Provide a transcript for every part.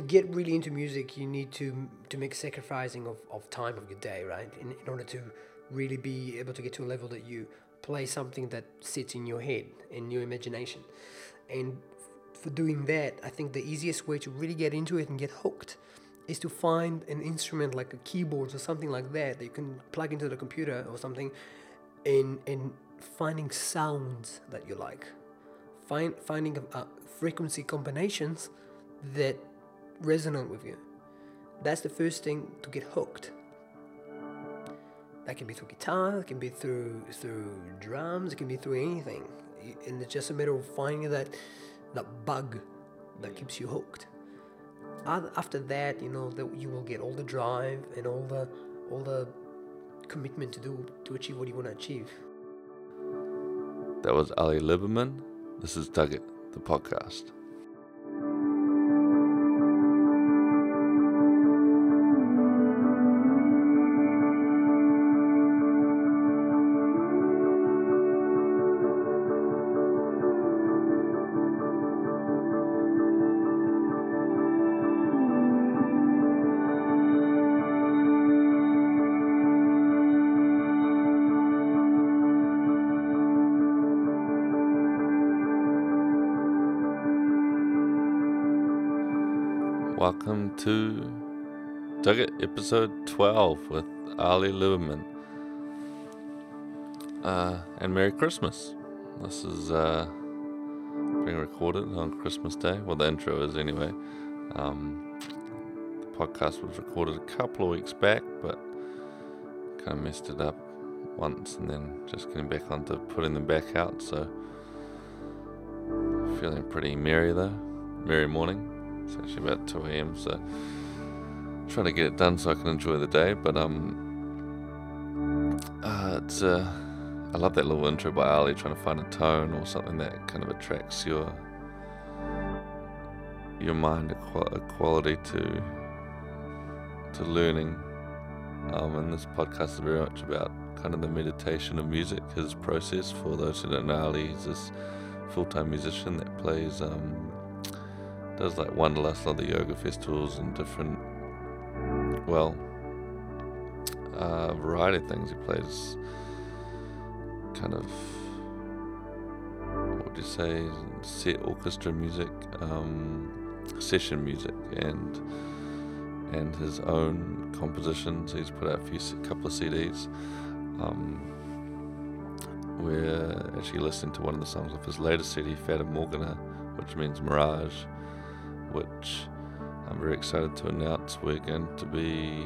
to get really into music, you need to to make sacrificing of, of time of your day, right? In, in order to really be able to get to a level that you play something that sits in your head, in your imagination. And for doing that, I think the easiest way to really get into it and get hooked is to find an instrument like a keyboard or something like that that you can plug into the computer or something and, and finding sounds that you like. Find, finding uh, frequency combinations that resonate with you. That's the first thing to get hooked. That can be through guitar, it can be through through drums, it can be through anything. And it's just a matter of finding that that bug that keeps you hooked. After that, you know that you will get all the drive and all the all the commitment to do to achieve what you want to achieve. That was Ali Liberman. This is It, the podcast. Welcome to Dug It episode 12 with Ali Liberman. Uh, and Merry Christmas. This is uh, being recorded on Christmas Day. Well, the intro is anyway. Um, the podcast was recorded a couple of weeks back, but kind of messed it up once and then just getting back onto putting them back out. So, feeling pretty merry though. Merry morning. It's actually about 2 a.m. So trying to get it done so I can enjoy the day. But um, uh, it's uh, I love that little intro by Ali, trying to find a tone or something that kind of attracts your your mind, a, quality to to learning. Um, and this podcast is very much about kind of the meditation of music, his process. For those who don't know, Ali, he's this full-time musician that plays. Um, does like Wanderlust, other yoga festivals and different, well, uh, variety of things. He plays kind of, what would you say, set orchestra music, um, session music, and and his own compositions. He's put out a few, couple of CDs. Um, we're actually listening to one of the songs of his latest CD, Fata Morgana, which means mirage which I'm very excited to announce we're going to be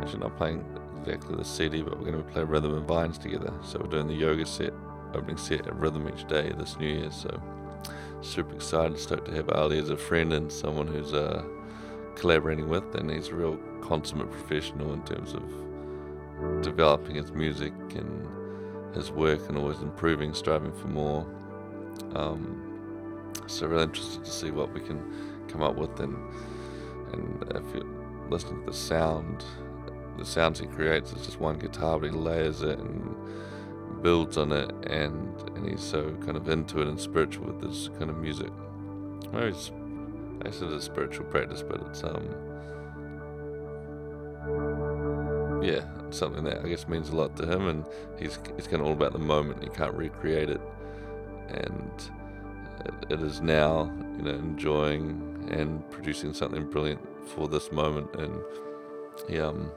actually not playing exactly the CD, but we're going to play Rhythm and Vines together. So we're doing the yoga set, opening set at Rhythm each day this New Year. So super excited, stoked to have Ali as a friend and someone who's uh, collaborating with, and he's a real consummate professional in terms of developing his music and his work and always improving, striving for more. Um, so really interested to see what we can come up with and and if you listen to the sound the sounds he creates it's just one guitar but he layers it and builds on it and and he's so kind of into it and spiritual with this kind of music. Well, it's, I said it's a spiritual practice but it's um yeah it's something that I guess means a lot to him and he's he's kind of all about the moment. He can't recreate it and it, is now, you know, enjoying and producing something brilliant for this moment. And he, um,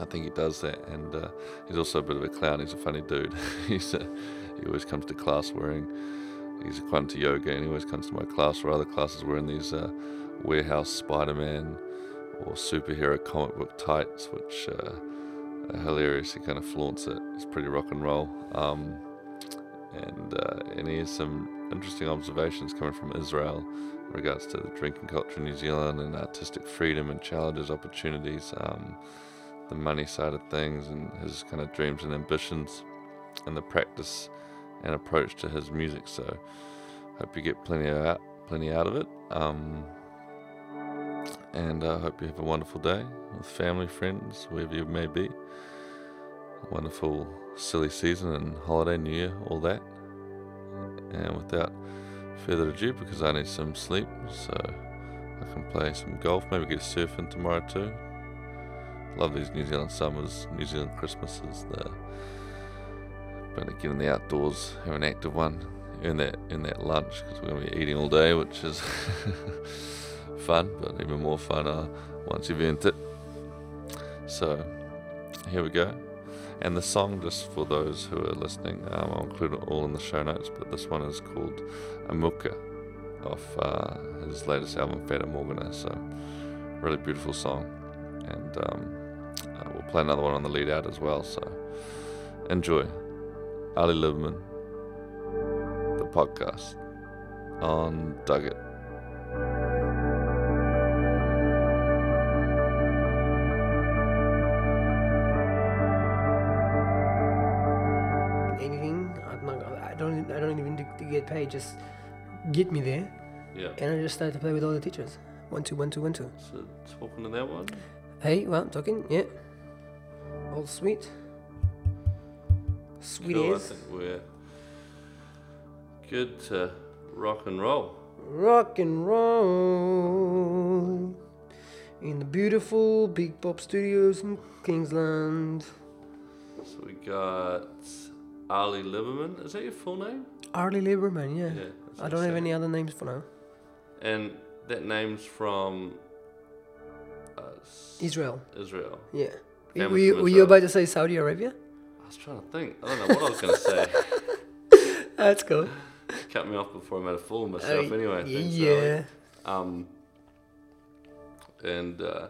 I think he does that. And uh, he's also a bit of a clown. He's a funny dude. he's a, he always comes to class wearing. He's quite into yoga, and he always comes to my class or other classes wearing these uh, warehouse Spider-Man or superhero comic book tights, which uh, are hilarious. He kind of flaunts it. It's pretty rock and roll. Um, and uh, and he has some interesting observations coming from Israel in regards to the drinking culture in New Zealand and artistic freedom and challenges, opportunities, um, the money side of things, and his kind of dreams and ambitions, and the practice and approach to his music. So, hope you get plenty out, plenty out of it. Um, and I uh, hope you have a wonderful day with family, friends, wherever you may be. Wonderful, silly season and holiday, New Year, all that. And without further ado, because I need some sleep, so I can play some golf, maybe get surfing tomorrow too. Love these New Zealand summers, New Zealand Christmases. The but to get in the outdoors, have an active one, earn that earn that lunch because we're gonna be eating all day, which is fun, but even more fun uh, once you've earned it. So here we go. And the song, just for those who are listening, um, I'll include it all in the show notes, but this one is called Amuka off uh, his latest album, Fata Morgana. So, really beautiful song. And um, uh, we'll play another one on the lead out as well. So, enjoy. Ali Liberman, the podcast on Dug It. Get paid. Just get me there, Yeah. and I just started to play with all the teachers. One two one two one two. So, talking to that one. Hey, well, talking, yeah. All sweet. Sweet Cool, I think we're good to rock and roll. Rock and roll. In the beautiful Big Pop Studios in Kingsland. So we got Ali Liberman. Is that your full name? Arlie Lieberman, yeah. that's I don't have any other names for now. And that name's from uh, Israel, Israel. yeah. Were you, were you about to say Saudi Arabia? I was trying to think. I don't know what I was going to say. That's cool. Cut me off before I made a fool of myself. Uh, anyway, yeah. Ali. Um. And uh,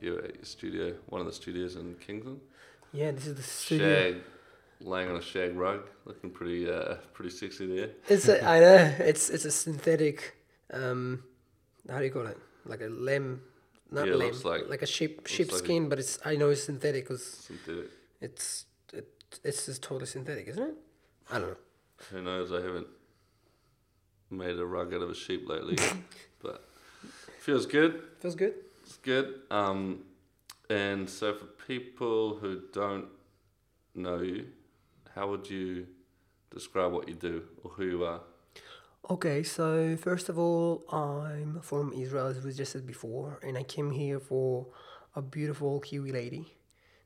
you're at your studio, one of the studios in Kingsland. Yeah, this is the studio. Shag, laying on a shag rug, looking pretty, uh, pretty sexy there. It's a, I know it's it's a synthetic. Um, how do you call it? Like a lamb, not Yeah, lamb, like- like a sheep sheep like a- skin, but it's I know it's synthetic because Synthetic. it's it, it's just totally synthetic, isn't it? I don't know. Who knows? I haven't made a rug out of a sheep lately, but feels good. Feels good. It's good. Um, and so for people who don't know you, how would you describe what you do or who you are? Okay, so first of all, I'm from Israel, as we just said before, and I came here for a beautiful Kiwi lady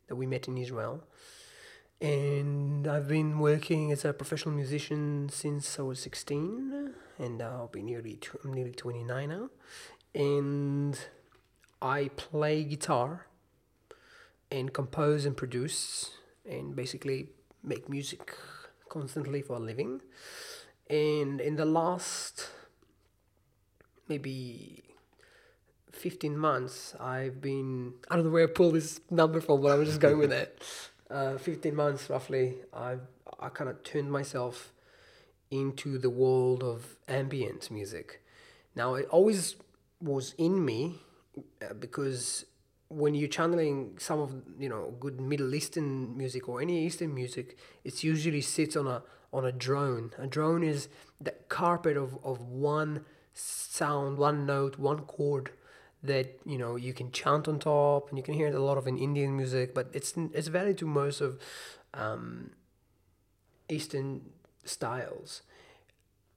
that we met in Israel. And I've been working as a professional musician since I was 16, and I'll be nearly tw- I'm nearly 29 now. And I play guitar and compose and produce and basically make music constantly for a living. And in the last maybe 15 months, I've been, I don't know where I pulled this number from, but I'm just going with it. Uh, 15 months roughly, I've, I kind of turned myself into the world of ambient music. Now, it always was in me uh, because when you're channeling some of you know good Middle Eastern music or any Eastern music, it usually sits on a on a drone. A drone is the carpet of, of one sound, one note, one chord that you know you can chant on top, and you can hear it a lot of in Indian music, but it's it's valid to most of um, Eastern styles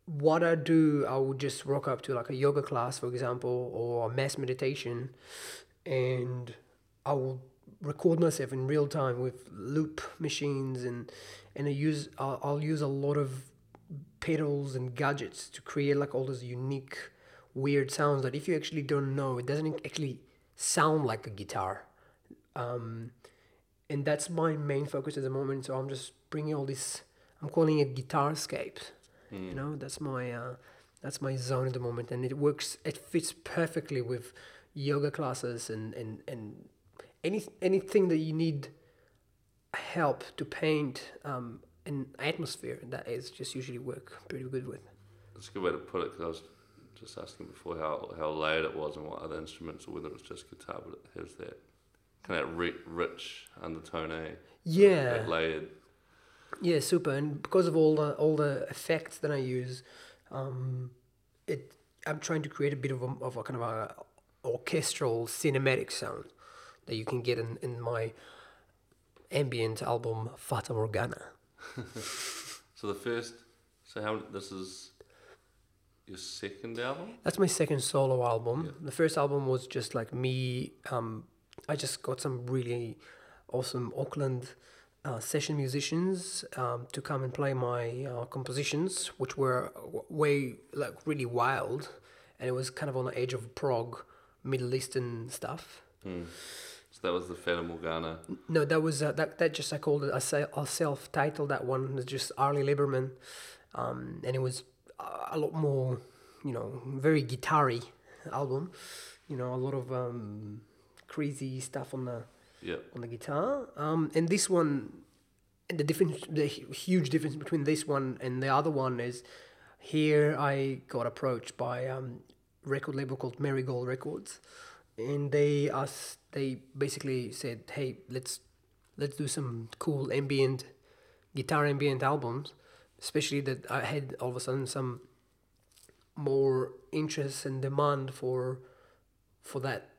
what I do, I would just rock up to like a yoga class, for example, or mass meditation, and I will record myself in real time with loop machines, and and I use I'll, I'll use a lot of pedals and gadgets to create like all those unique, weird sounds that if you actually don't know, it doesn't actually sound like a guitar. Um, and that's my main focus at the moment. So I'm just bringing all this. I'm calling it guitar guitarscapes. You know, that's my uh, that's my zone at the moment, and it works. It fits perfectly with yoga classes and and and any anything that you need help to paint um, an atmosphere. That is just usually work pretty good with. That's a good way to put it because I was just asking before how, how layered it was and what other instruments or whether it was just guitar, but it has that kind of ri- rich undertone, eh? Yeah, That layered. Yeah, super. And because of all the all the effects that I use, um, it I'm trying to create a bit of a, of a kind of a orchestral cinematic sound that you can get in, in my ambient album Fata Morgana. So the first, so how this is your second album. That's my second solo album. Yeah. The first album was just like me. Um, I just got some really awesome Auckland uh, session musicians um, to come and play my uh, compositions, which were w- way like really wild, and it was kind of on the edge of prog, Middle Eastern stuff. Hmm. So that was the Fata Morgana. No, that was uh, that. That just I called it a, a self-titled. That one was just Arlie Lieberman, um, and it was a lot more, you know, very guitar-y album. You know, a lot of um, crazy stuff on the yeah on the guitar. Um, and this one, and the difference, the huge difference between this one and the other one is, here I got approached by um, record label called Marigold Records, and they asked, they basically said, hey, let's let's do some cool ambient, guitar ambient albums, especially that I had all of a sudden some more interest and demand for for that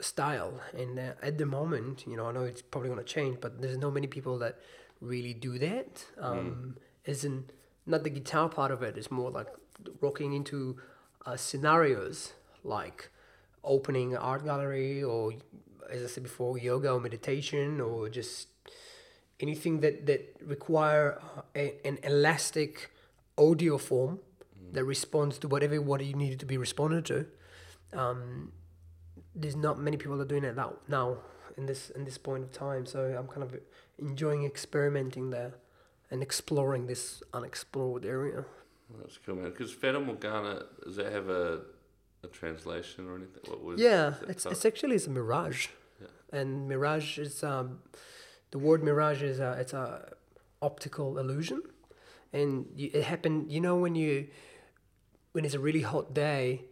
style. And uh, at the moment you know i know it's probably going to change but there's not many people that really do that. Um as in not the guitar part of it it's more like rocking into uh, scenarios like opening an art gallery or as i said before yoga or meditation or just anything that that require uh, a, an elastic audio form that responds to whatever what you needed to be responded to um, there's not many people that are doing it now now in this in this point of time. So I'm kind of enjoying experimenting there and exploring this unexplored area. That's cool, man. Because Fata Morgana, does that have a, a translation or anything? What was Yeah, it's it's actually it's a mirage, Yeah. and mirage is um, the word mirage is a, it's a optical illusion, and you, it happened. You know when you when it's a really hot day,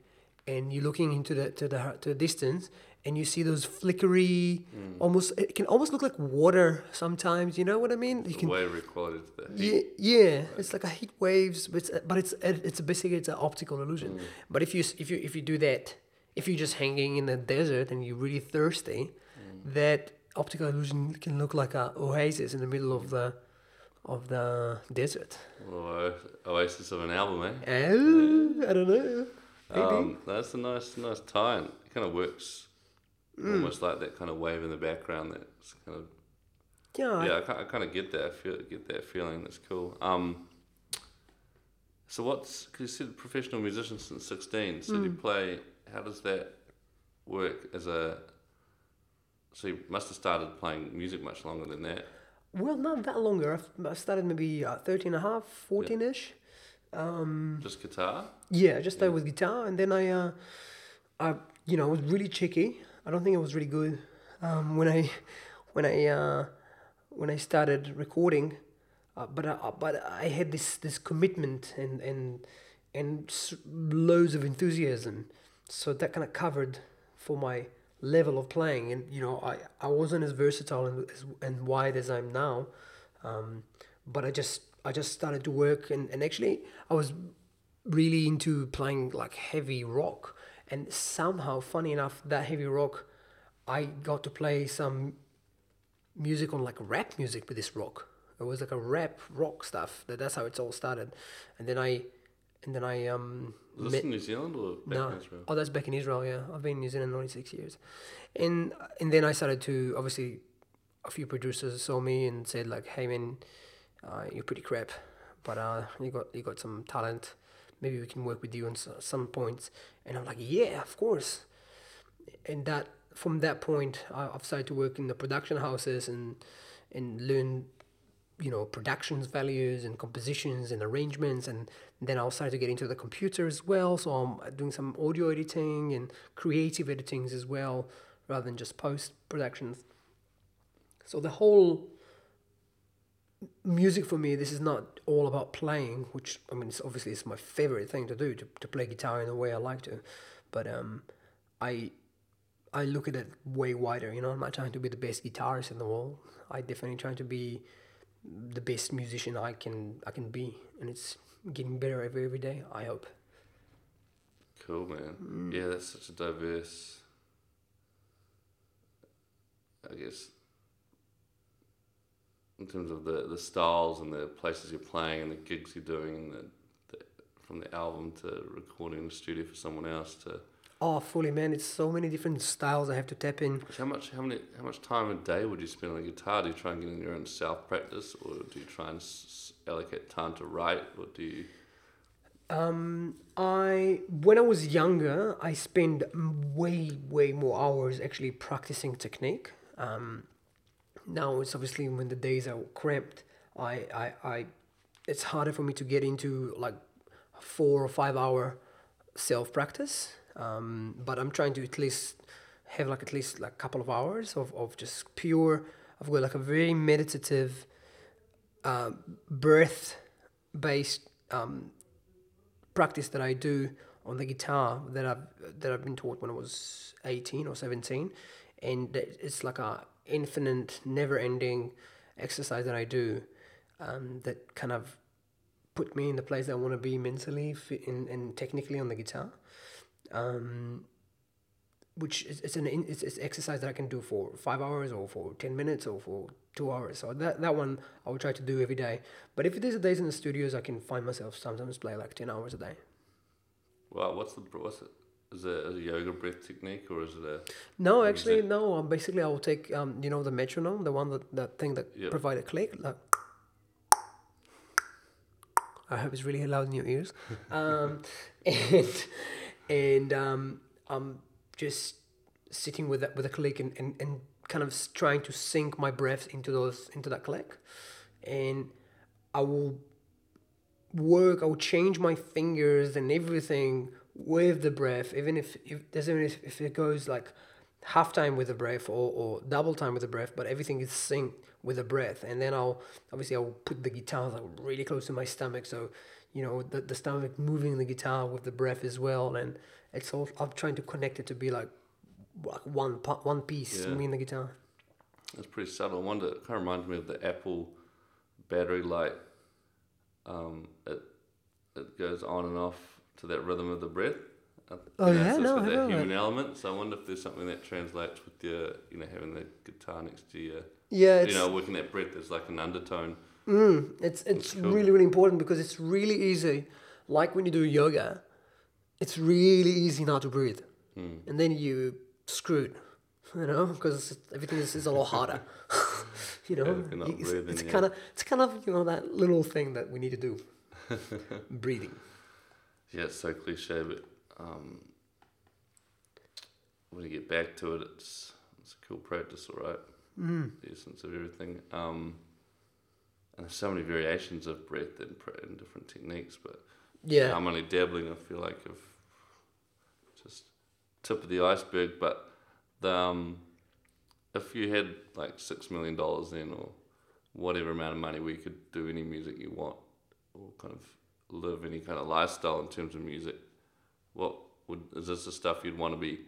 and you're looking into the to the to the distance, and you see those flickery, Mm. almost it can almost look like water sometimes. You know what I mean? You can way recorded the heat. yeah, yeah, it's like a heat waves, but it's, but it's it's basically it's an optical illusion. Mm. But if you if you if you do that, if you're just hanging in the desert and you're really thirsty, Mm. that optical illusion can look like a oasis in the middle of the of the desert. Oasis of an album, eh? Oh, I don't know. Maybe. Um, that's a nice, nice tie. It kind of works Mm. almost like that kind of wave in the background. That's kind of yeah, I- yeah. I, ki- I kind of get that. I feel get that feeling. That's cool. Um, so what's because you said professional musician since sixteen. So do you Mm. play? How does that work as a? So you must have started playing music much longer than that. well, not that longer. I started maybe uh, 13 and a half, 14 ish. Um, Just guitar. Yeah, I just started with guitar, and then I, uh, I, you know, was really cheeky. I don't think it was really good. Um, when I, when I, uh, when I started recording, uh, but I, but I had this this commitment and and and loads of enthusiasm, so that kind of covered for my level of playing. And you know, I I wasn't as versatile and as and wide as I'm now, um, but I just I just started to work, and and actually I was really into playing like heavy rock and somehow funny enough that heavy rock i got to play some music on like rap music with this rock it was like a rap rock stuff that that's how it's all started and then i and then i um Was this in New Zealand or back no. in Israel? Oh, that's back in Israel. Yeah, I've been in New Zealand only six years, and and then I started to obviously, a few producers saw me and said like, "Hey man, uh, you're pretty crap, but uh, you got you got some talent. Maybe we can work with you on some points." And I'm like, "Yeah, of course." And that from that point, I've started to work in the production houses and and learn you know productions values and compositions and arrangements and then I'll start to get into the computer as well so I'm doing some audio editing and creative editings as well rather than just post productions so the whole music for me this is not all about playing which I mean it's obviously it's my favorite thing to do to, to play guitar in the way I like to but um I I look at it way wider you know I'm not trying to be the best guitarist in the world I definitely trying to be the best musician I can I can be, and it's getting better every every day. I hope. Cool, man. Mm. Yeah, that's such a diverse. I guess. In terms of the, the styles and the places you're playing and the gigs you're doing and the, the from the album to recording in the studio for someone else to Oh, fully, man! It's so many different styles I have to tap in. how much how many how much time a day would you spend on the guitar? Do you try and get in your own self practice, or do you try and s- allocate time to write, or do you? Um, I when I was younger, I spent way way more hours actually practicing technique. Um, now it's obviously when the days are cramped, I, I, I it's harder for me to get into like four or five hour self practice. Um, but I'm trying to at least have like at least like a couple of hours of, of just pure. I've got like a very meditative, uh, breath based um, practice that I do on the guitar that I've that I've been taught when I was eighteen or seventeen, and it's like a infinite, never ending exercise that I do, um, that kind of put me in the place that I want to be mentally and, and technically on the guitar. Um, which is it's an it's, it's exercise that I can do for five hours or for ten minutes or for two hours. So that that one I will try to do every day. But if there's days in the studios, I can find myself sometimes play like ten hours a day. Well, what's the what's? Is it a yoga breath technique or is it a? No, actually, it? no. Um, basically, I will take um, you know, the metronome, the one that that thing that Yep. provide a click. Like, I hope it's really loud in your ears. um, and and um, I'm just sitting with that with a click and, and, and kind of trying to sync my breath into those into that click, and I will work. I will change my fingers and everything with the breath, even if if there's even if, if it goes like half time with the breath or, or double time with the breath, but everything is synced with the breath. And then I'll obviously I'll put the guitar like really close to my stomach, so you know the the stomach moving the guitar with the breath as well. And it's all I'm trying to connect it to be like one part, one piece, Yeah. me and the guitar. It's pretty subtle. I wonder. It kind of reminds me of the Apple battery light. Um, it it goes on and off to that rhythm of the breath. Oh, you know, yeah? so No, I that human element. So I wonder if there's something that translates with your, you know, having the guitar next to you. Yeah, it's you know, working that breath. There's like an undertone. Mm, it's it's cool. really really important because it's really easy. Like when you do yoga, it's really easy not to breathe, Hmm. and then you screwed, you know, because everything is, is a lot harder. you know, Yeah, if you're not You- it's, it's yeah. kind of it's kind of you know that little thing that we need to do, breathing. Yeah, it's so cliche, but um, when you get back to it, it's it's a cool practice, all right. Mm. The essence of everything. Um, and there's so many variations of breath and, and different techniques, but Yeah, I'm only dabbling. I feel like of just tip of the iceberg. But the, um, if you had like six million dollars then, or whatever amount of money, where you could do any music you want, or kind of live any kind of lifestyle in terms of music, what would is this the stuff you'd want to be?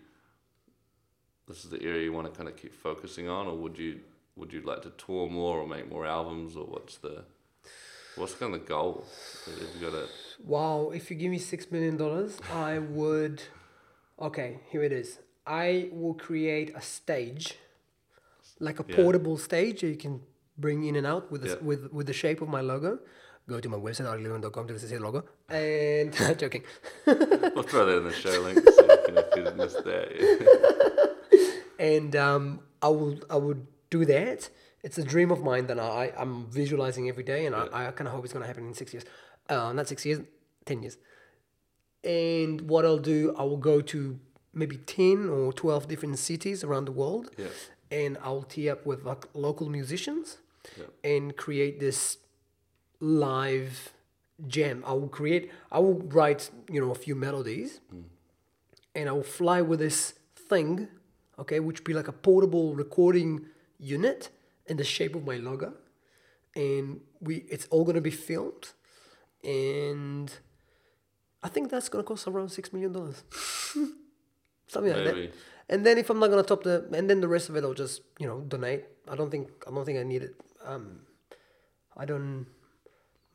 This is the area you want to kind of keep focusing on, or would you would you like to tour more or make more albums, or what's the what's kind of the goal? Have you got a Wow, if you give me six million dollars, I would. Okay, here it is. I will create a stage, like a Yeah. portable stage that you can bring in and out with Yeah. with with the shape of my logo. Go to my website arlillion.com to see the logo. And joking. We'll throw that in the show link so you can, if you missed that. Yeah. and um, I will I would do that. It's a dream of mine that I I'm visualizing every day, and I, I kind of hope it's gonna happen in six years. Uh, not six years, ten years. And what I'll do, I will go to maybe ten or twelve different cities around the world, Yeah. and I'll tee up with like local musicians, Yeah. and create this live jam. I will create. I will write you know a few melodies, and I will fly with this thing, okay, which be like a portable recording unit in the shape of my logo, and we it's all gonna be filmed, and I think that's gonna cost around six million dollars, something like that. And then if I'm not gonna top the, and then the rest of it I'll just you know donate. I don't think I don't think I need it. Um, I don't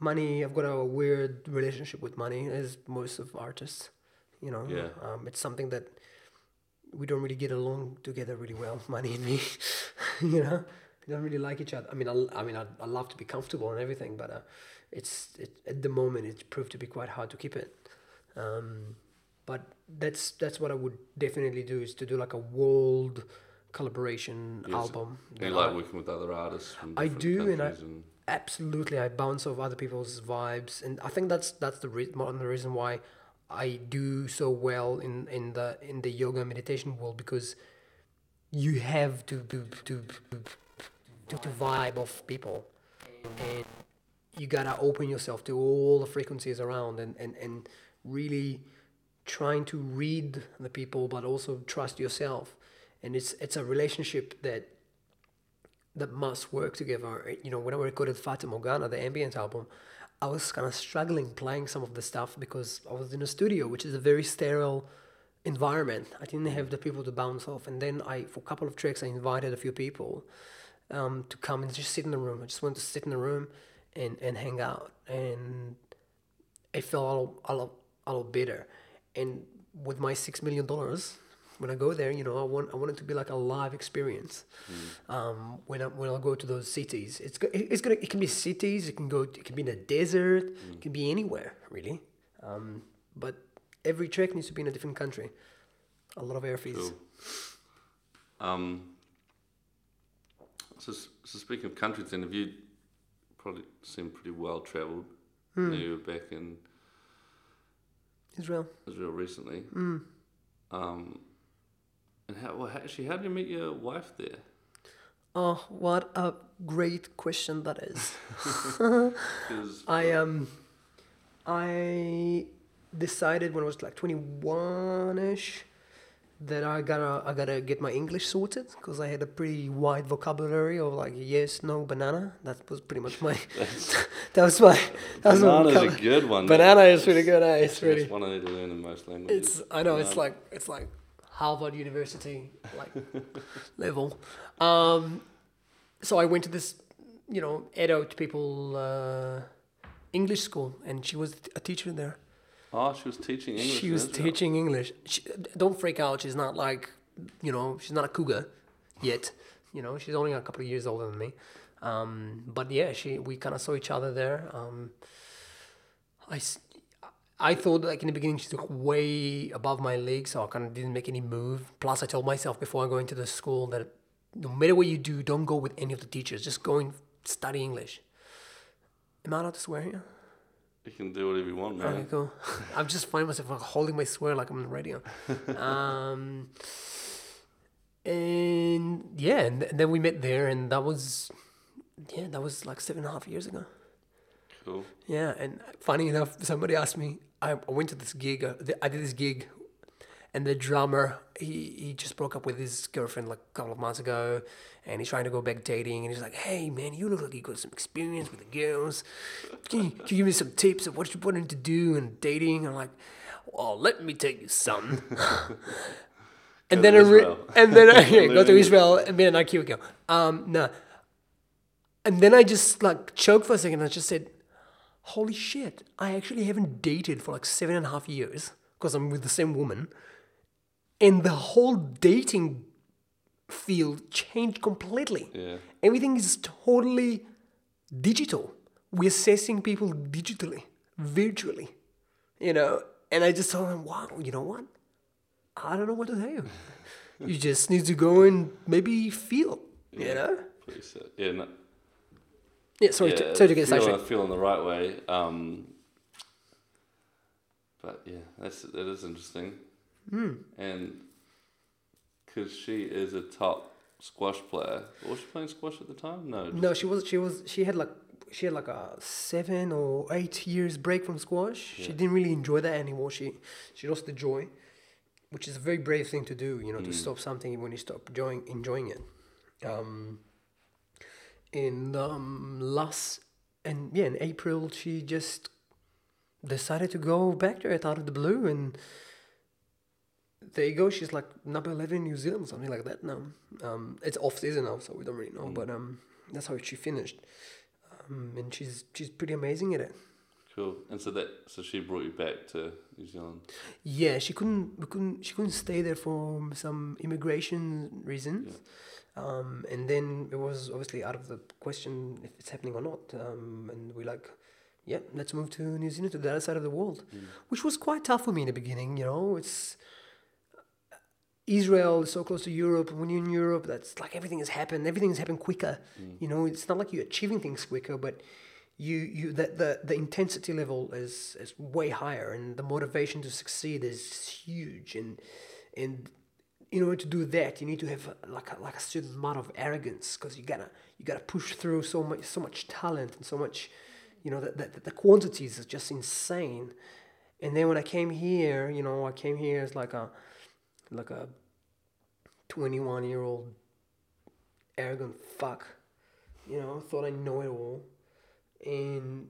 money. I've got a weird relationship with money, as most of artists. You know, Yeah. um, it's something that we don't really get along together really well. Money and me, you know, we don't really like each other. I mean, I, I mean, I, I love to be comfortable and everything, but uh, it's it, at the moment it's proved to be quite hard to keep it. Um, but that's that's what I would definitely do is to do like a world collaboration Yes. album. You like I- working with other artists from I do, and I- and absolutely i bounce off other people's vibes and i think that's that's the re- one the reason why i do so well in in the in the yoga meditation world because you have to to to to, to vibe off people. And you gotta open yourself to all the frequencies around and and and really trying to read the people but also trust yourself. And it's it's a relationship that that must work together. You know, when I recorded Fata Morgana, the ambient album, I was kind of struggling playing some of the stuff because I was in a studio, which is a very sterile environment. I didn't have the people to bounce off. And then I, for a couple of tracks, I invited a few people um, to come and just sit in the room. I just wanted to sit in the room and, and hang out. And it felt a lot, a lot, a lot better. And with my $6 million, when I go there, you know, I want I want it to be like a live experience. Um, when I when I go to those cities, it's it's gonna it can be cities, it can go it can be in a desert, it can be anywhere really. Um, but every track needs to be in a different country. A lot of airfields. Cool. Um, so, so speaking of countries, then have you probably seem pretty well travelled? Hmm. You were back in Israel. Israel recently. Hmm. Um, and how, well, actually, how did you meet your wife there? Oh, what a great question that is. I um, I decided when I was like twenty one ish that I gotta I gotta get my English sorted because I had a pretty wide vocabulary of like yes, no, banana. That was pretty much my. that was my. That was my banana's a vocab- good one. Banana is really good. Eh? It's That's really. one I need to learn in most languages. It's I know it's Um, like it's like Harvard University like level. Um, so I went to this, you know, adult people uh, English school, and she was a teacher there. Oh, she was teaching English. she was teaching English. She, don't freak out. She's not like, you know, she's not a cougar yet. You know, she's only a couple of years older than me. Um, but yeah, she we kind of saw each other there. Um, I, I thought like in the beginning she's like way above my league, so I kind of didn't make any move. Plus, I told myself before I go into the school that no matter what you do, don't go with any of the teachers. Just go and study English. Am I allowed to swear here? You can do whatever you want, man. Okay, cool. I'm just finding myself like holding my swear like I'm on the radio. um, and yeah, and, th- then we met there, and that was, yeah, that was like seven and a half years ago. Cool. Yeah, and funny enough, somebody asked me. I, I went to this gig. Uh, I did this gig, and the drummer he he just broke up with his girlfriend like a couple of months ago, and he's trying to go back dating. And he's like, "Hey man, you look like you got some experience with the girls. Can you, can you give me some tips of what you wanting to do in dating?" And I'm like, "Well, let me tell you something." and then to I re- Israel. and then I go to Israel, and then I keep it going. Um, no. And then I just like choked for a second. I just said, holy shit, I actually haven't dated for like seven and a half years because I'm with the same woman. And the whole dating field changed completely. Yeah. Everything is totally digital. We're assessing people digitally, virtually, you know. And I just told him, wow, you know what? I don't know what to tell you. you just need to go and maybe feel, you know? Pretty sick. Uh, yeah. No, Yeah, sorry, yeah, to, sorry to get feeling, sidetracked. feeling the right way. Um, but yeah, that's that is interesting. Hmm. And because she is a top squash player, was she playing squash at the time? No. No, she was. She was. She had like. She had like a seven or eight years break from squash. She didn't really enjoy that anymore. She she lost the joy, which is a very brave thing to do. You know, to Mm. stop something when you stop enjoying enjoying it. Um. In um last and yeah in April she just decided to go back to it out of the blue and there you go. She's like number eleven in New Zealand, something like that now. Um, it's off season now, so we don't really know. Mm. But um, that's how she finished. Um, and she's she's pretty amazing at it. Cool. And so that so she brought you back to New Zealand. Yeah, she couldn't we couldn't she couldn't stay there for some immigration reasons. Um, and then it was obviously out of the question if it's happening or not. Um, and we like yeah, let's move to New Zealand to the other side of the world, Mm. which was quite tough for me in the beginning. You know, it's Israel is so close to Europe. When you're in Europe, that's like everything has happened. Everything has happened quicker. Mm. You know, it's not like you're achieving things quicker, but you you the the, the intensity level is is way higher, and the motivation to succeed is huge. And and in order to do that, you need to have like a, like a certain amount of arrogance because you gotta you gotta push through so much so much talent and so much, you know, that the, the quantities is just insane. And then when I came here, you know, I came here as like a like a 21 year old arrogant fuck you know thought i know it all and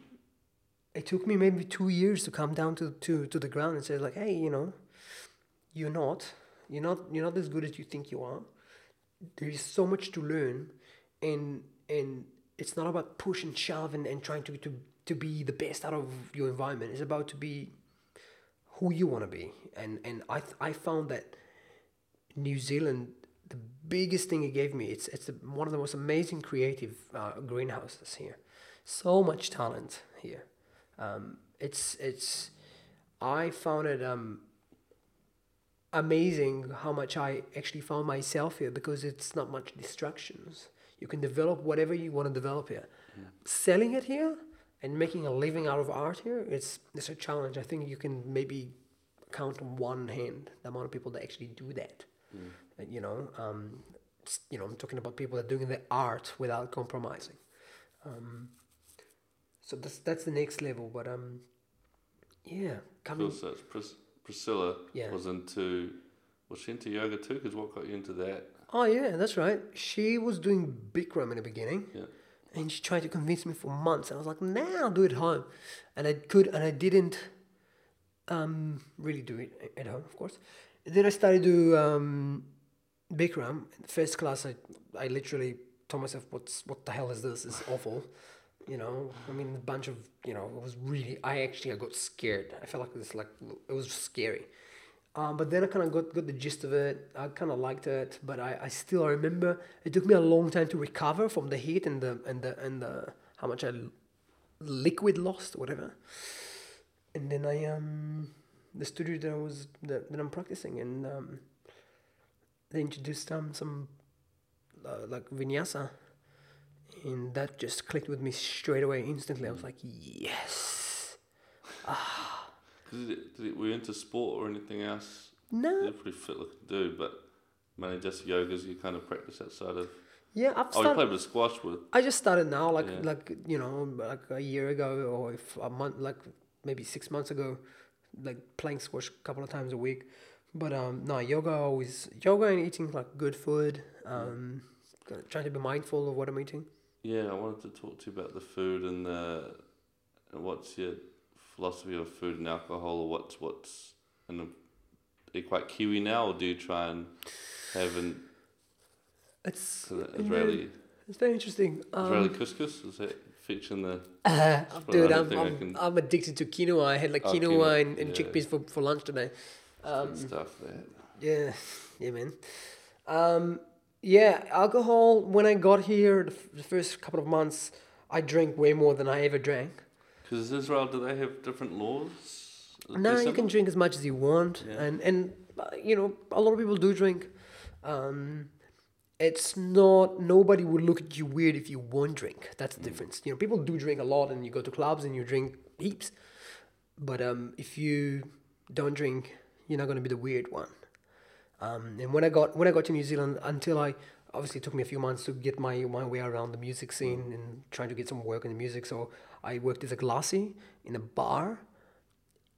it took me maybe two years to come down to, to, to the ground and say like hey you know you're not you're not you're not as good as you think you are there is so much to learn and and it's not about push and shove and, and trying to, to to be the best out of your environment it's about to be who you want to be and and i i found that New Zealand, the biggest thing it gave me, it's it's one of the most amazing creative uh, greenhouses here. So much talent here. Um, it's it's, I found it um, amazing how much I actually found myself here because it's not much distractions. You can develop whatever you want to develop here. Selling it here and making a living out of art here, it's it's a challenge. I think you can maybe count on one hand the amount of people that actually do that. Uh, You know, um, you know, I'm talking about people that are doing the art without compromising. Um, so that's that's the next level. But um, yeah, coming. So it's Pris- Priscilla Yeah. was into. Was she into yoga too? Because what got you into that? Oh yeah, that's right. She was doing Bikram in the beginning, Yeah. and she tried to convince me for months. And I was like, "Nah, I'll do it at home," and I could, and I didn't um, really do it at home, of course. Then I started to um, Bikram. First class, I, I literally told myself, "What's what the hell is this? It's awful." You know, I mean, a bunch of you know, it was really. I actually I got scared. I felt like this like it was scary. Um, but then I kind of got, got the gist of it. I kind of liked it, but I, I still I remember it took me a long time to recover from the heat and the and the and the how much i liquid lost, whatever. And then I um the studio that I was that, that I'm practicing and um they introduced um some uh, like vinyasa, and that just clicked with me straight away instantly. I was like, yes. Cause it, did it, were you into sport or anything else? No. You're pretty fit looking dude, but mainly just yogas. You kind of practice outside of. Yeah, I've Oh, you played with squash with. I just started now, like Yeah. like you know, like a year ago or if a month, like maybe six months ago, like playing squash a couple of times a week. But um, no, yoga always yoga and eating like good food. Um, trying to be mindful of what I'm eating. Yeah, I wanted to talk to you about the food and the and what's your philosophy of food and alcohol, or what's what's and are you quite Kiwi now, or do you try and have an It's Israeli It's very interesting. Israeli Um, couscous? Is that featuring the uh, dude, I'm, I'm, can- I'm addicted to quinoa. I had like Oh, quinoa, quinoa, and, and yeah. chickpeas for, for lunch today. Um, good stuff? That Yeah, yeah, man. Um, yeah, alcohol. When I got here, the, f- the first couple of months, I drank way more than I ever drank. because Israel, do they have different laws? No, you can drink as much as you want, Yeah. and and uh, you know a lot of people do drink. Um, it's not nobody would look at you weird if you won't drink. That's the difference. You know, people do drink a lot, and you go to clubs and you drink heaps. But um, if you don't drink, you're not going to be the weird one. Um, and when I got when I got to New Zealand, until I obviously it took me a few months to get my my way around the music scene and trying to get some work in the music. So I worked as a glassy in a bar,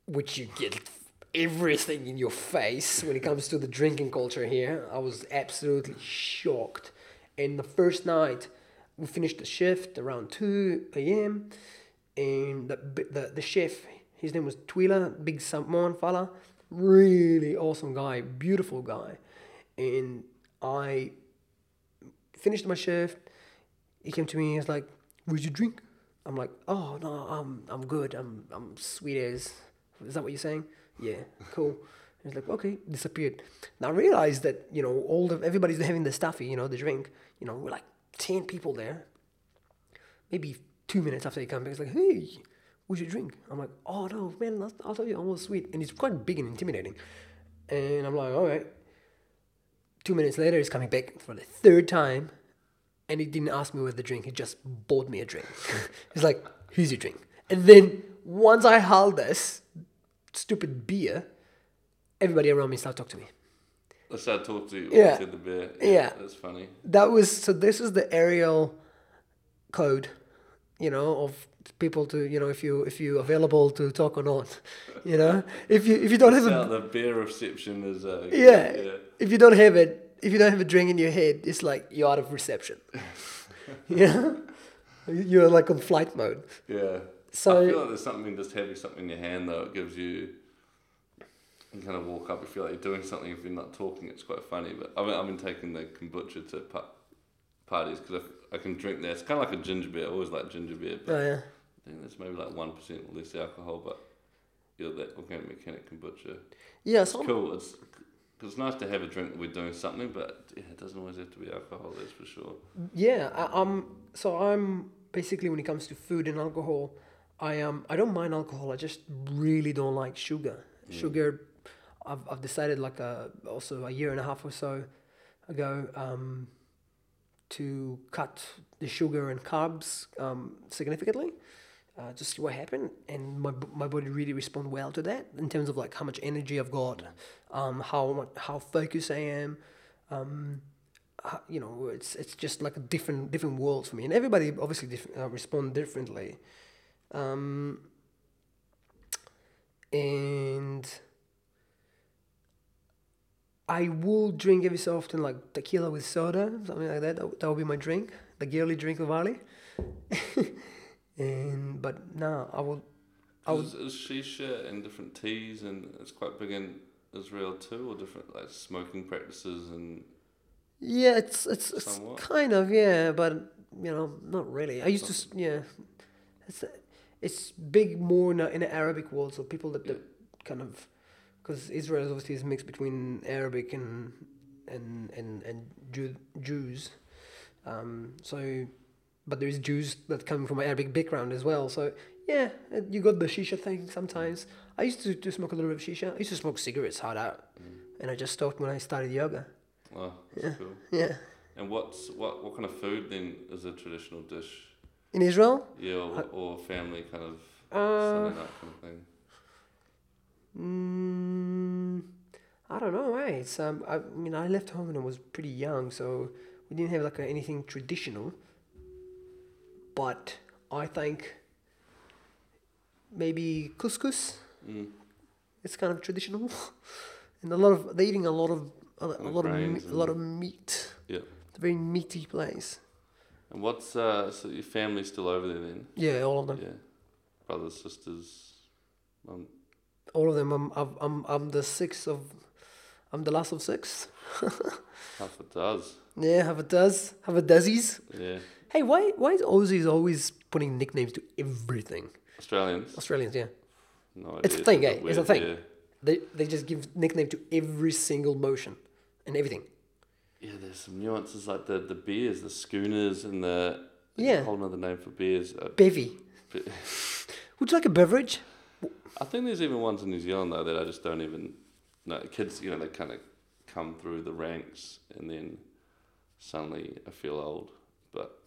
which you get everything in your face when it comes to the drinking culture here. I was absolutely shocked. And the first night, we finished the shift around two a.m. and the the the chef, his name was Twila, big Samoan fella, really awesome guy, beautiful guy, and I finished my shift. He came to me. He's like, "Would you drink?" I'm like, "Oh no, I'm I'm good. I'm I'm sweet as." Is that what you're saying? Yeah, cool. He's like, "Okay," disappeared. Now I realized that you know all the everybody's having the stuffy, you know, the drink. You know, we're like ten people there. Maybe two minutes after he comes back, he's like, "Hey, what's your drink? I'm like, oh no, man, I'll, I'll tell you, all sweet. And he's quite big and intimidating. And I'm like, all right. Two minutes later, he's coming back for the third time. And he didn't ask me with the drink. He just bought me a drink. he's like, here's your drink. And then once I held this stupid beer, everybody around me started talking to me. I started talking to you. Yeah. The bear. Yeah. That's funny. That was so. This is the aerial code, you know, of people to you know if you if you available to talk or not, you know. If you if you don't have a the bear reception is. Uh, yeah, yeah. if you don't have it, if you don't have a drink in your head, it's like you're out of reception. yeah you're like on flight mode. Yeah. So- I feel like there's something just having something in your hand though. It gives you. You kind of walk up. You feel like you're doing something. If you're not talking, it's quite funny. But I've been, I've been taking the kombucha to parties because I, I can drink that. It's kind of like a ginger beer. I always like ginger beer. But Oh yeah. I think there's maybe like one percent less alcohol. But you know, that organic mechanic kombucha. Yeah, It's cool. It's cause it's nice to have a drink that we're doing something, but yeah, it doesn't always have to be alcohol. That's for sure. Yeah, I, I'm so I'm basically when it comes to food and alcohol, I um I don't mind alcohol. I just really don't like sugar. Sugar, I've I've decided like a, also a year and a half or so ago um to cut the sugar and carbs um significantly. Uh, just see what happened, and my my body really respond well to that in terms of like how much energy I've got, um, how how focused I am, um, uh, you know, it's it's just like a different different world for me, and everybody obviously diff- uh, respond differently, um, and I will drink every so often like tequila with soda, something like that. That, that would be my drink, the girly drink of Ali. and but no, I will. I would. Is, is shisha and different teas, and it's quite big in Israel too, or different like smoking practices and Yeah, it's it's, it's kind of yeah, but you know, not really. I used to yeah, it's it's big more in, a, in the Arabic world, so people that, that kind of because Israel obviously is mixed between Arabic and and and and Jew, Jews, um, so but there's Jews that come from an Arabic background as well. So yeah, uh, you got the shisha thing sometimes. I used to, to smoke a little bit of shisha. I used to smoke cigarettes hard out, and I just stopped when I started yoga. oh, that's cool. Yeah, And what's what what kind of food then is a traditional dish? in Israel. Yeah, or, or family kind of Uh, Sunday night kind of thing. Mm, I don't know. Hey, it's um. I mean, I left home when I was pretty young, so we didn't have like anything traditional. But I think maybe couscous. Mm. It's kind of traditional, and a lot of they're eating a lot of a, a lot of me, a lot of meat. Yeah. It's a very meaty place. And what's uh so your family's still over there then? Yeah, all of them. Yeah, brothers, sisters, mum. All of them. I'm I'm I'm, I'm the sixth of. I'm the last of six. Half a does. Yeah, half a does, have a dozies. Yeah, Hey, why why is Aussies always putting nicknames to everything? Australians. Australians, yeah. No It's a thing, eh? It's a thing. Yeah. They they just give nickname to every single motion and everything. Yeah, there's some nuances like the the beers, the schooners, and the Yeah. whole other name for beers. Uh, Bevy. Be- Would you like a beverage? I think there's even ones in New Zealand though that I just don't even know. Kids, you know, they kind of come through the ranks and then suddenly I feel old. But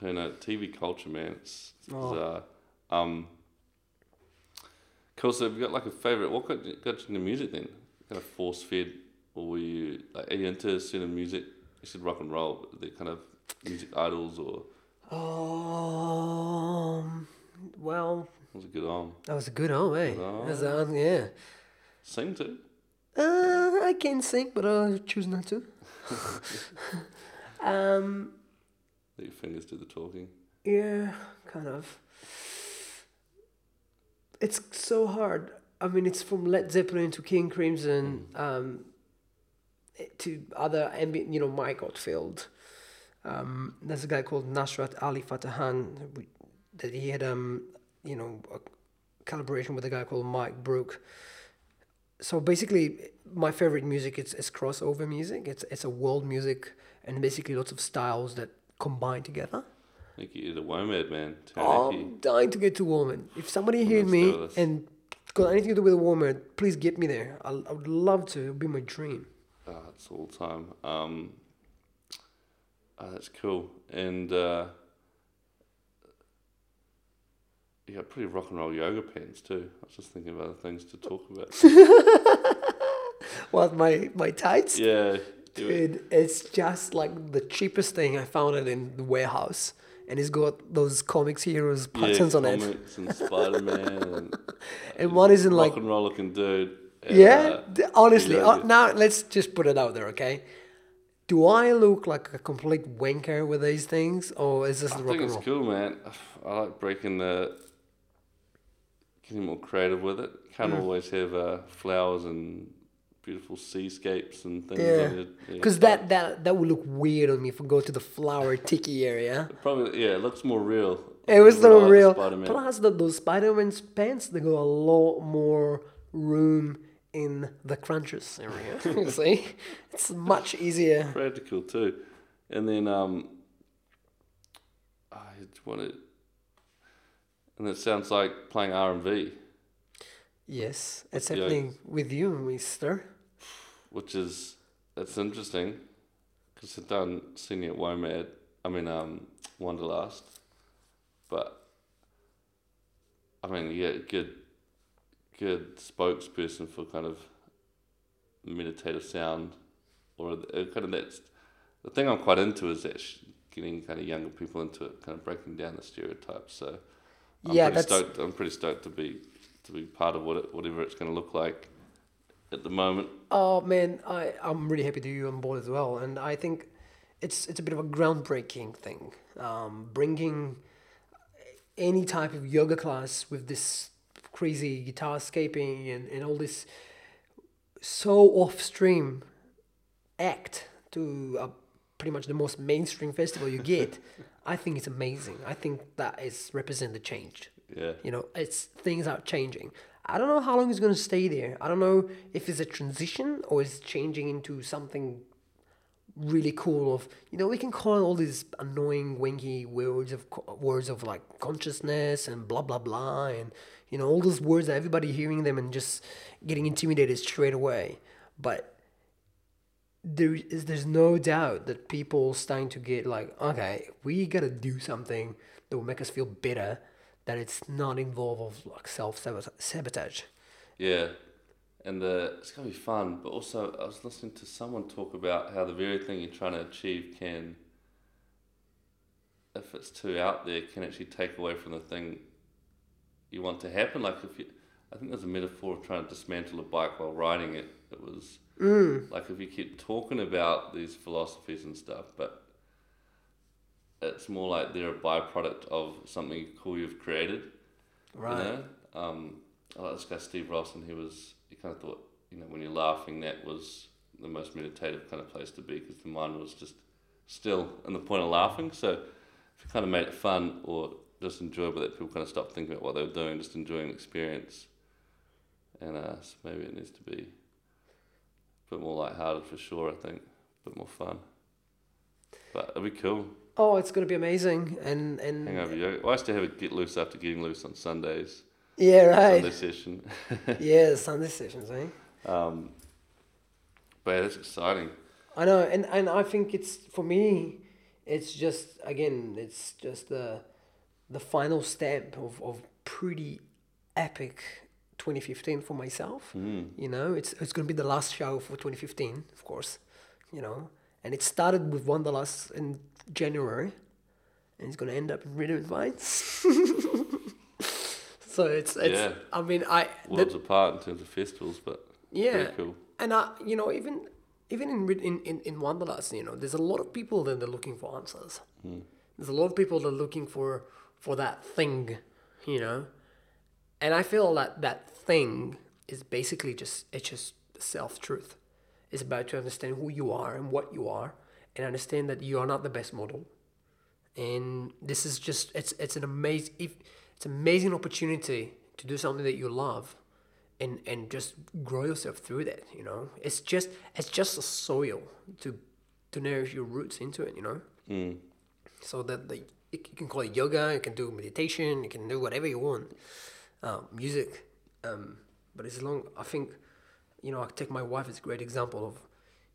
who know, TV culture, man, it's, it's Oh. bizarre. Um, cool. So have you got like a favorite? What got, got you into music then? Kind of force fed, or were you like are you into certain music? You said rock and roll. But they kind of music idols or Um. Well, was a good arm. that was a good arm, eh? Good That's, uh, yeah. Sing too. Uh, I can sing, but I choose not to. um. Let your fingers do the talking. Yeah, kind of. It's so hard. I mean, it's from Led Zeppelin to King Crimson, um, to other ambient, you know, Mike Oldfield. Um, there's a guy called Nusrat Ali Fatahan that he had, um, you know, a collaboration with a guy called Mike Brook. So basically, my favorite music it's, it's crossover music. It's it's a world music and basically lots of styles that combine together. think you the WOMAD, man. Oh, I'm dying to get to WOMAD. If somebody hears me this. and got anything to do with WOMAD, please get me there. I, I would love to. It would be my dream. Oh, it's all time. Um, oh, that's cool. And uh, got pretty rock and roll yoga pants too. I was just thinking of other things to talk about. What my my tights? yeah. Dude, it's just like the cheapest thing. I found it in the warehouse, and it's got those comics heroes yeah, patterns on it. comics and Spider Man and, And one is in rock like rock and roll looking dude. and, Yeah, uh, honestly. yeah, uh, now let's just put it out there, okay? Do I look like a complete wanker with these things, or is this I the rock and I think and it's roll? cool, man. I like breaking the, getting more creative with it. Can't Mm. always have uh, flowers and beautiful seascapes and things. Yeah. on your- your Because stuff. that, that that would look weird on me if I go to the flower tiki area. Probably, yeah, it looks more real. It was so real. Spider-Man. Plus, the, those Spider Man's pants they go a lot more room in the crunches area. you see, it's much easier. Practical too. And then, um, I want to, and it sounds like playing R&B, Yes, it's Yeah. happening with you, Mister. which is, that's interesting, because I've done senior at WOMAD, I mean, um, Wanderlust, but, I mean, yeah, good, good spokesperson for kind of meditative sound, or uh, kind of that's, the thing I'm quite into is that getting kind of younger people into it, kind of breaking down the stereotypes. So I'm Yeah, pretty that's- stoked. I'm pretty stoked to be to be part of what it, whatever it's going to look like at the moment. Oh man, I I'm really happy to be on board as well, and I think it's it's a bit of a groundbreaking thing. Um, bringing any type of yoga class with this crazy guitar scaping and, and all this so off stream act to uh, pretty much the most mainstream festival you get. I think it's amazing. I think that is represent the change. Yeah, You know, it's things are changing. I don't know how long it's going to stay there. I don't know if it's a transition or it's changing into something really cool. Of you know, we can call all these annoying, wanky words of words of like consciousness and blah blah blah, and you know all those words that everybody hearing them and just getting intimidated straight away. But there is there's no doubt that people starting to get like, okay, we gotta do something that will make us feel better. That it's not involved of like self sabotage. yeah, and uh, it's to be fun. But also, I was listening to someone talk about how the very thing you're trying to achieve can, if it's too out there, can actually take away from the thing you want to happen. Like if you, I think there's a metaphor of trying to dismantle a bike while riding it. It was like if you keep talking about these philosophies and stuff, but it's more like they're a byproduct of something cool you've created. Right. You know? Um, I like this guy Steve Ross, and he was he kind of thought you know when you're laughing that was the most meditative kind of place to be because the mind was just still in the point of laughing. So if you kind of made it fun or just enjoyable, that people kind of stopped thinking about what they were doing, just enjoying the experience. And uh, so maybe it needs to be bit more lighthearted for sure. I think a bit more fun. But it'll be cool. Oh, it's gonna be amazing, and and Hangover yoga. I used to have a get loose after getting loose on Sundays. yeah, right. Sunday session. yeah, Sunday sessions, eh? Um, but yeah, that's exciting. I know, and and I think it's for me, it's just again, it's just the the final step of of pretty epic 2015 for myself. Mm. You know, it's it's gonna be the last show for 2015, of course. You know, and it started with Wanderlust in January, and it's gonna end up in Rhythm Vines. so it's it's. Yeah. I mean, I that- Worlds apart in terms of festivals, but yeah, cool. and I, you know, even even in in in in Wanderlust, you know, there's a lot of people that are looking for answers. There's a lot of people that are looking for for that thing, you know, and I feel that that thing is basically just it's just self truth. It's about to understand who you are and what you are, and understand that you are not the best model. And this is just it's it's an amazing if it's an amazing opportunity to do something that you love and and just grow yourself through that you know it's just it's just a soil to to nourish your roots into it you know Mm. so that the you can call it yoga, you can do meditation, you can do whatever you want, um, music. Um, but as long, I think, you know, I take my wife as a great example of,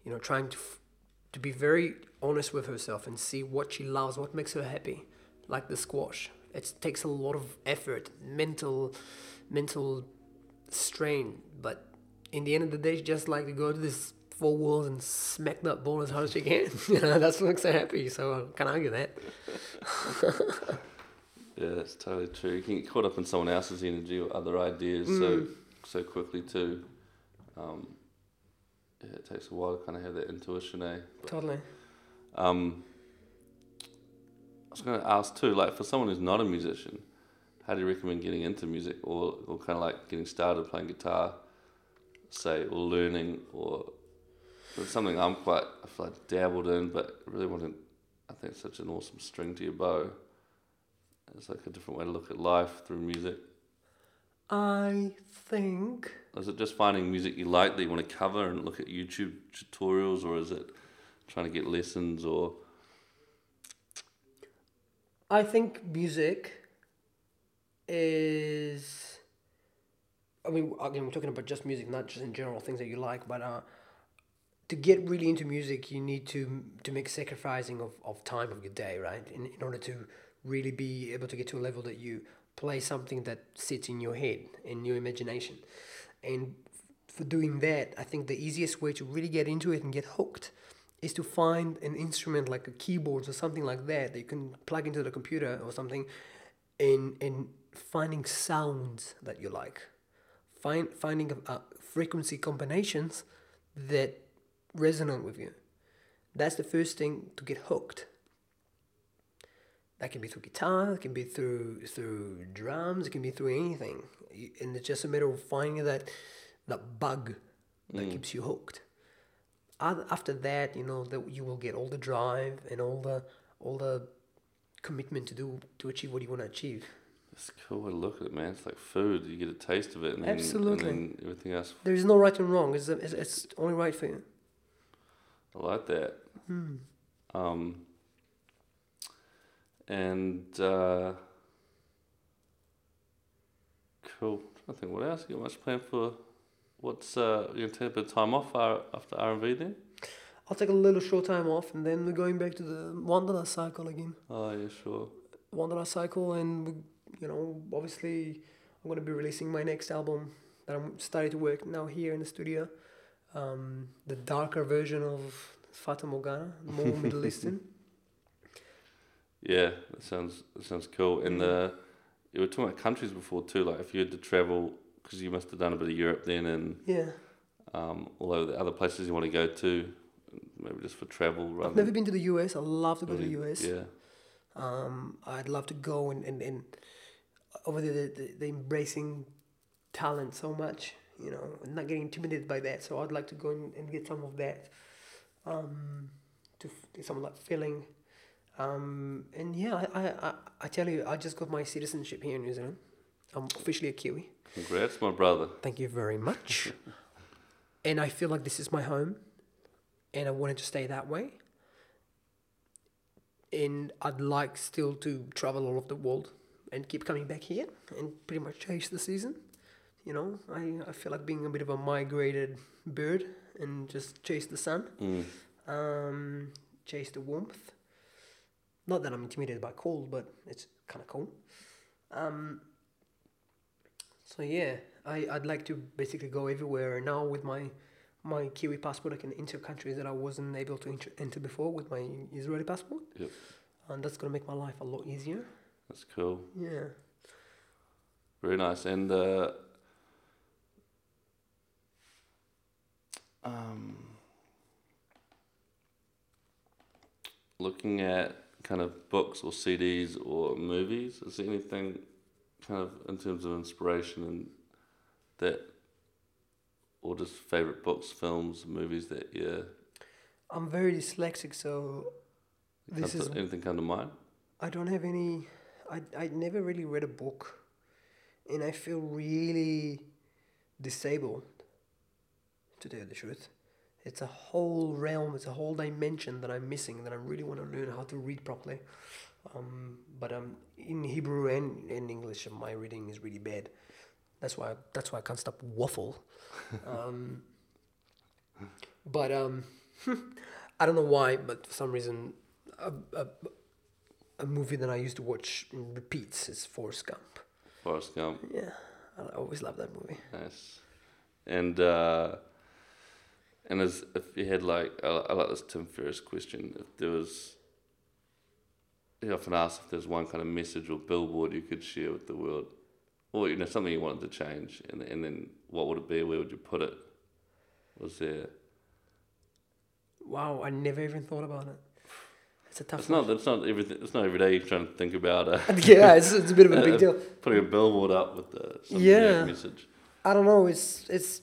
you know, trying to, f- to be very honest with herself and see what she loves, what makes her happy, like the squash. It takes a lot of effort, mental, mental strain, but in the end of the day, she just like to go to this four walls and smack that ball as hard as she can. you know, that's what makes her happy. So I can't argue that. Yeah, that's totally true. You can get caught up in someone else's energy or other ideas so Mm. so quickly too. Um, yeah, it takes a while to kind of have that intuition, eh? But, Totally. um, I was going to ask too, like for someone who's not a musician, how do you recommend getting into music, or or kind of like getting started playing guitar, say, or learning, or it's something I'm quite I feel like dabbled in, but really want to. I think it's such an awesome string to your bow. It's like a different way to look at life through music. I think Is it just finding music you like that you want to cover and look at YouTube tutorials, or is it trying to get lessons or I think music is. I mean, again, we're talking about just music, not just in general things that you like. But uh, to get really into music, you need to to make sacrificing of, of time of your day, right? In in order to really be able to get to a level that you play something that sits in your head, in your imagination, and for doing that, I think the easiest way to really get into it and get hooked is to find an instrument like a keyboard or something like that that you can plug into the computer or something and and finding sounds that you like. Find finding uh, frequency combinations that resonate with you. That's the first thing to get hooked that can be through guitar it can be through through drums it can be through anything and it's just a matter of finding that that bug that keeps you hooked after that, you know that you will get all the drive and all the all the commitment to do to achieve what you want to achieve. It's cool to look at it, man. It's like food. You get a taste of it, and then, Absolutely. and then everything else. There is no right and wrong. It's, it's, it's only right for you. I like that. Um, and uh, cool. I think what else? You got much planned for? What's uh? You gonna take a bit of time off uh, after R and V then? I'll take a little short time off, and then we're going back to the Wanderlust cycle again. Oh yeah, sure. Wanderlust cycle, and we, you know, obviously, I'm gonna be releasing my next album that I'm starting to work now here in the studio. Um, the darker version of Fata Morgana, more Middle Eastern. Yeah, that sounds that sounds cool. And the you were talking about countries before too. Like if you had to travel, because you must have done a bit of Europe then, and Yeah. um, all the other places you want to go to, maybe just for travel rather. I've never been to the US. I'd love to go to the US. Yeah. Um, I'd love to go and, and, and over there, the, the, embracing talent so much, you know, and not getting intimidated by that. So I'd like to go and, and get some of that, um, to f- some of that feeling. Um, and yeah, I, I, I, tell you, I just got my citizenship here in New Zealand. I'm officially a Kiwi. Congrats, my brother. Thank you very much. and I feel like this is my home, and I wanted to stay that way. And I'd like still to travel all over the world and keep coming back here and pretty much chase the season. You know, I, I feel like being a bit of a migrated bird and just chase the sun, Mm. um, chase the warmth. Not that I'm intimidated by cold, but it's kind of cool. Um, so yeah, I, I'd like to basically go everywhere now with my my Kiwi passport. I can enter countries that I wasn't able to enter, enter before with my Israeli passport. Yep. And that's gonna make my life a lot easier. That's cool. Yeah. Very nice. And uh, um, looking at kind of books or CDs or movies, is there anything kind of in terms of inspiration and that, or just favorite books, films, movies that you I'm very dyslexic, so this is anything come to mind? I don't have any. I I never really read a book, and I feel really disabled. To tell you the truth, it's a whole realm. It's a whole dimension that I'm missing. That I really want to learn how to read properly. Um, but um, in Hebrew and in English, and my reading is really bad. That's why that's why I can't stop waffle. um, but um, I don't know why, but for some reason, a, a, a movie that I used to watch repeats is Forrest Gump. Forrest Gump. Yeah, I always love that movie. Nice. And uh, and as if you had like I, I like this Tim Ferriss question. If there was, he often asks if there's one kind of message or billboard you could share with the world, or you know something you wanted to change, and and then what would it be? Where would you put it? Was there? Wow, I never even thought about it. It's a tough. It's not. It's not everything. It's not every day you're trying to think about. it. yeah, it's, it's a bit of a big deal. Putting a billboard up with the Yeah. message. I don't know. It's it's.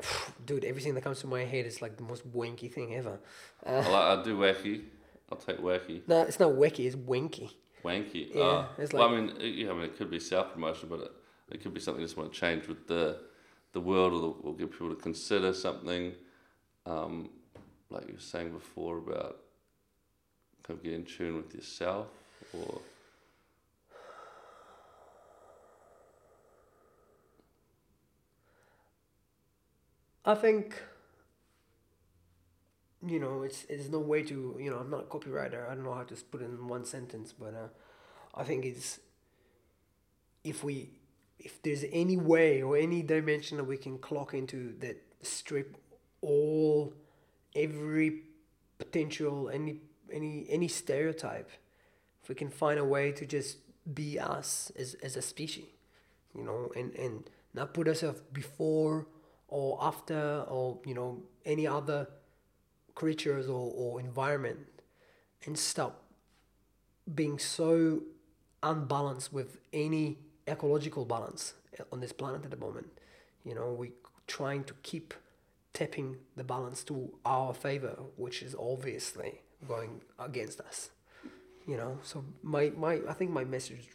Dude, everything that comes to my head is like the most wanky thing ever. I, like, I do wacky. I'll take wacky. No, it's not wacky. It's wanky. Wanky. Yeah, Ah. it's well, I mean, it, yeah, I mean, it could be self promotion, but it, it could be something you just want to change with the the world, or, the, or get people to consider something. Um, like you were saying before about kind of get in tune with yourself, or I think. You know, it's it's no way to you know. I'm not a copywriter. I don't know how to put it in one sentence, but uh, I think it's if we if there's any way or any dimension that we can clock into that strip all every potential any any any stereotype if we can find a way to just be us as, as a species you know and and not put ourselves before or after or you know any other creatures or, or environment and stop being so unbalanced with any ecological balance on this planet at the moment. You know, we trying to keep tapping the balance to our favor, which is obviously going against us. You know, so my, my I think my message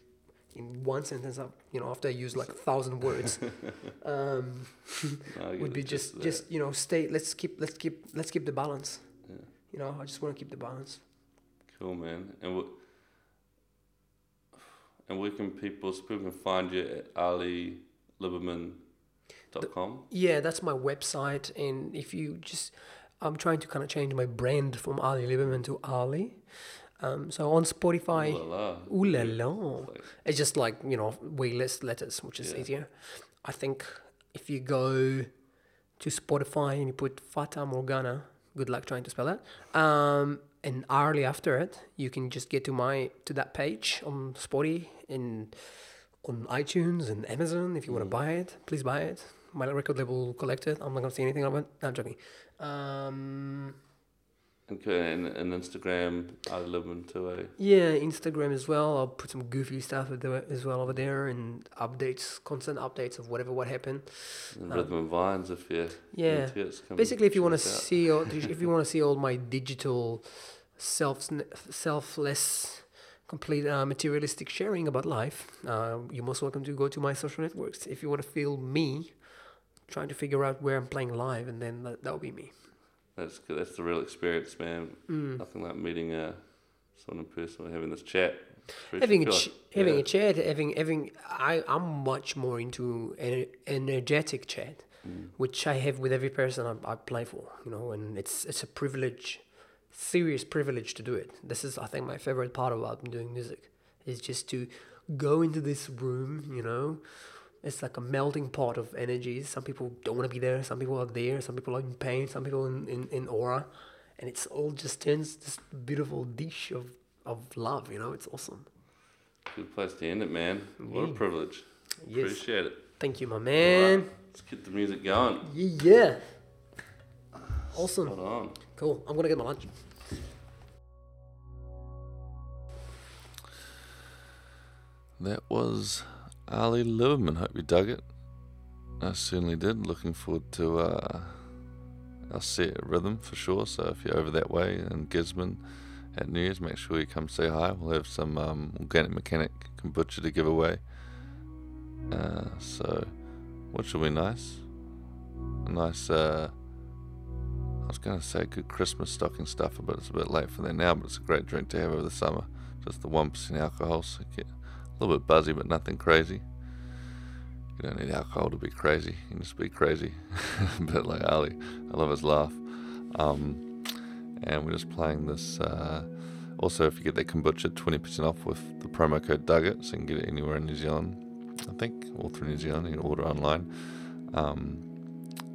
in one sentence up, you know, after I use like a thousand words, um, would be just that. just you know stay. Let's keep let's keep let's keep the balance. Yeah. You know, I just want to keep the balance. Cool, man. And what? And where can people, so people can find you at alilieberman.com? Yeah, that's my website, and if you just, I'm trying to kind of change my brand from Ali Lieberman to Ali. Um, so on Spotify, Ooh la la. la, Like, it's just like you know way less letters, which is Yeah. easier. I think if you go to Spotify and you put Fata Morgana, good luck trying to spell that. Um, and hourly after it, you can just get to my to that page on Spotify and on iTunes and Amazon if you want to buy it. Please buy it. My record label collected. I'm not gonna say anything about it. No, I'm joking. Um, okay, and, and Instagram, aliliberman2a. yeah, Instagram as well. I'll put some goofy stuff as well over there and updates, constant updates of whatever what happened. And Um, Rhythm and Vines if you're Yeah. into. Basically, if you want to see, all, if you want to see all my digital, self selfless, complete uh, materialistic sharing about life, uh, you're most welcome to go to my social networks. If you want to feel me, trying to figure out where I'm playing live, and then that that'll be me. That's good. That's the real experience, man. Mm. Nothing like meeting uh, someone in person or having this chat. Having a ch- like- having yeah. a chat, having having I I'm much more into an energetic chat, Mm. which I have with every person I, I play for. You know, and it's it's a privilege, serious privilege to do it. This is I think my favorite part about doing music is just to go into this room. You know, it's like a melting pot of energies. Some people don't want to be there. Some people are there. Some people are in pain. Some people in, in, in aura, and it's all just turns this beautiful dish of of love. You know, it's awesome. Good place to end it, man. What a privilege. Yes. Appreciate it. Thank you, my man. right, let's get the music going. Yeah. Awesome. Hold on. Cool. I'm gonna get my lunch. That was Ali Lieberman. Hope you dug it. I certainly did. Looking forward to uh, our set Rhythm for sure. So if you're over that way in Gisborne at New Year's, make sure you come say hi. We'll have some um, organic mechanic kombucha to give away. Uh, so, which will be nice. A nice uh, I was going to say good Christmas stocking stuffer, but it's a bit late for that now. But it's a great drink to have over the summer. Just the one percent alcohol, so get a little bit buzzy, but nothing crazy. You don't need alcohol to be crazy. You can just be crazy. but like Ali. I love his laugh. Um, and we're just playing this. Uh, also, if you get that kombucha, 20% off with the promo code DUGGIT, so you can get it anywhere in New Zealand. I think all through New Zealand. You can order online. Um,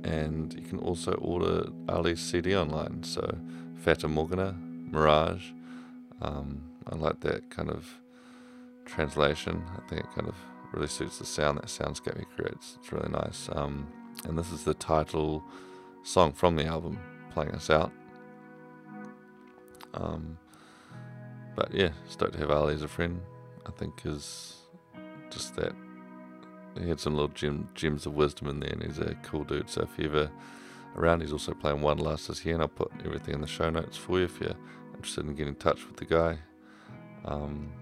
and you can also order Ali's CD online. So Fata Morgana, Mirage. Um, I like that kind of translation. I think it kind of really suits the sound that soundscape he creates. It's really nice. Um, and this is the title song from the album, playing us out. Um, but yeah, stoked to have Ali as a friend. I think is just that he had some little gem, gems of wisdom in there, and he's a cool dude. So if you ever around, he's also playing Wanderlust this year, and I'll put everything in the show notes for you if you're interested in getting in touch with the guy. Um,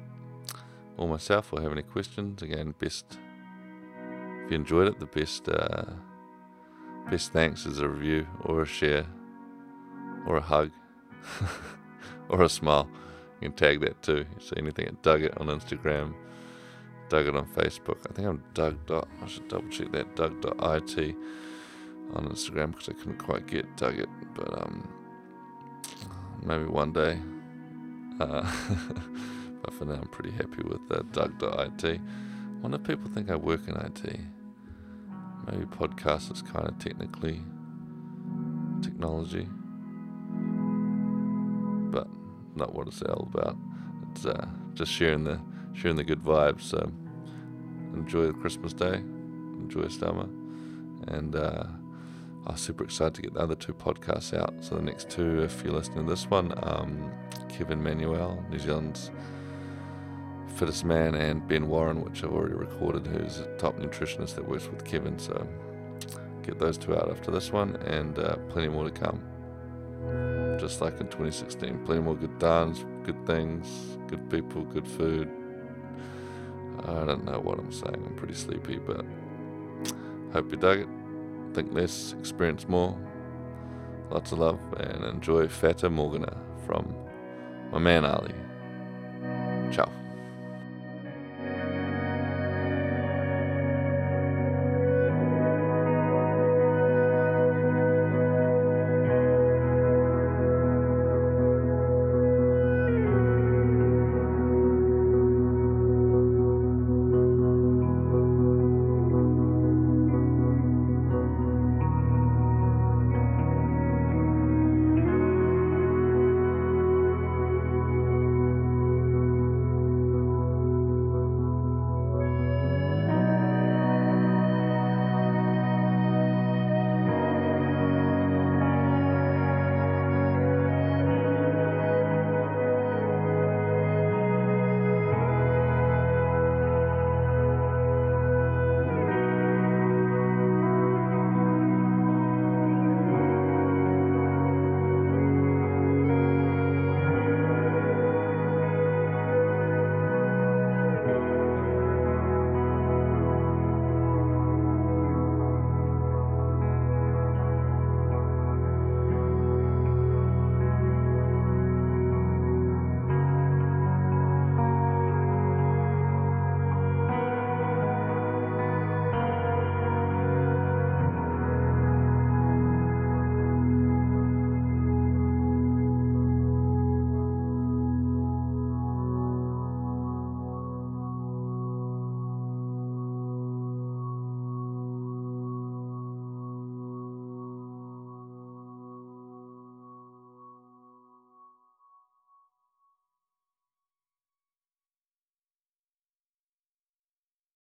or myself, or have any questions. Again, best if you enjoyed it, the best uh, best thanks is a review or a share or a hug or a smile. You can tag that too. See anything at Dug It on Instagram Dug it on Facebook. I think I'm Doug. Dot, I should double check that. Doug.it on Instagram because I couldn't quite get Dug it, but um, maybe one day. Uh, but for now, I'm pretty happy with uh, Doug.it. I wonder if people think I work in IT. Maybe podcast is kind of technically technology, but not what it's all about. It's uh, just sharing the sharing the good vibes. So enjoy the Christmas day, enjoy summer, and uh, I'm super excited to get the other two podcasts out. So the next two, if you're listening to this one, um, Kevin Manuel, New Zealand's fittest man, and Ben Warren, which I've already recorded, who's a top nutritionist that works with Kevin. So get those two out after this one, and uh, plenty more to come. Just like in 2016, plenty more good dance, good things, good people, good food, I don't know what I'm saying. I'm pretty sleepy, but hope you dug it. Think less, experience more. Lots of love and enjoy Fata Morgana from my man Ali. Ciao.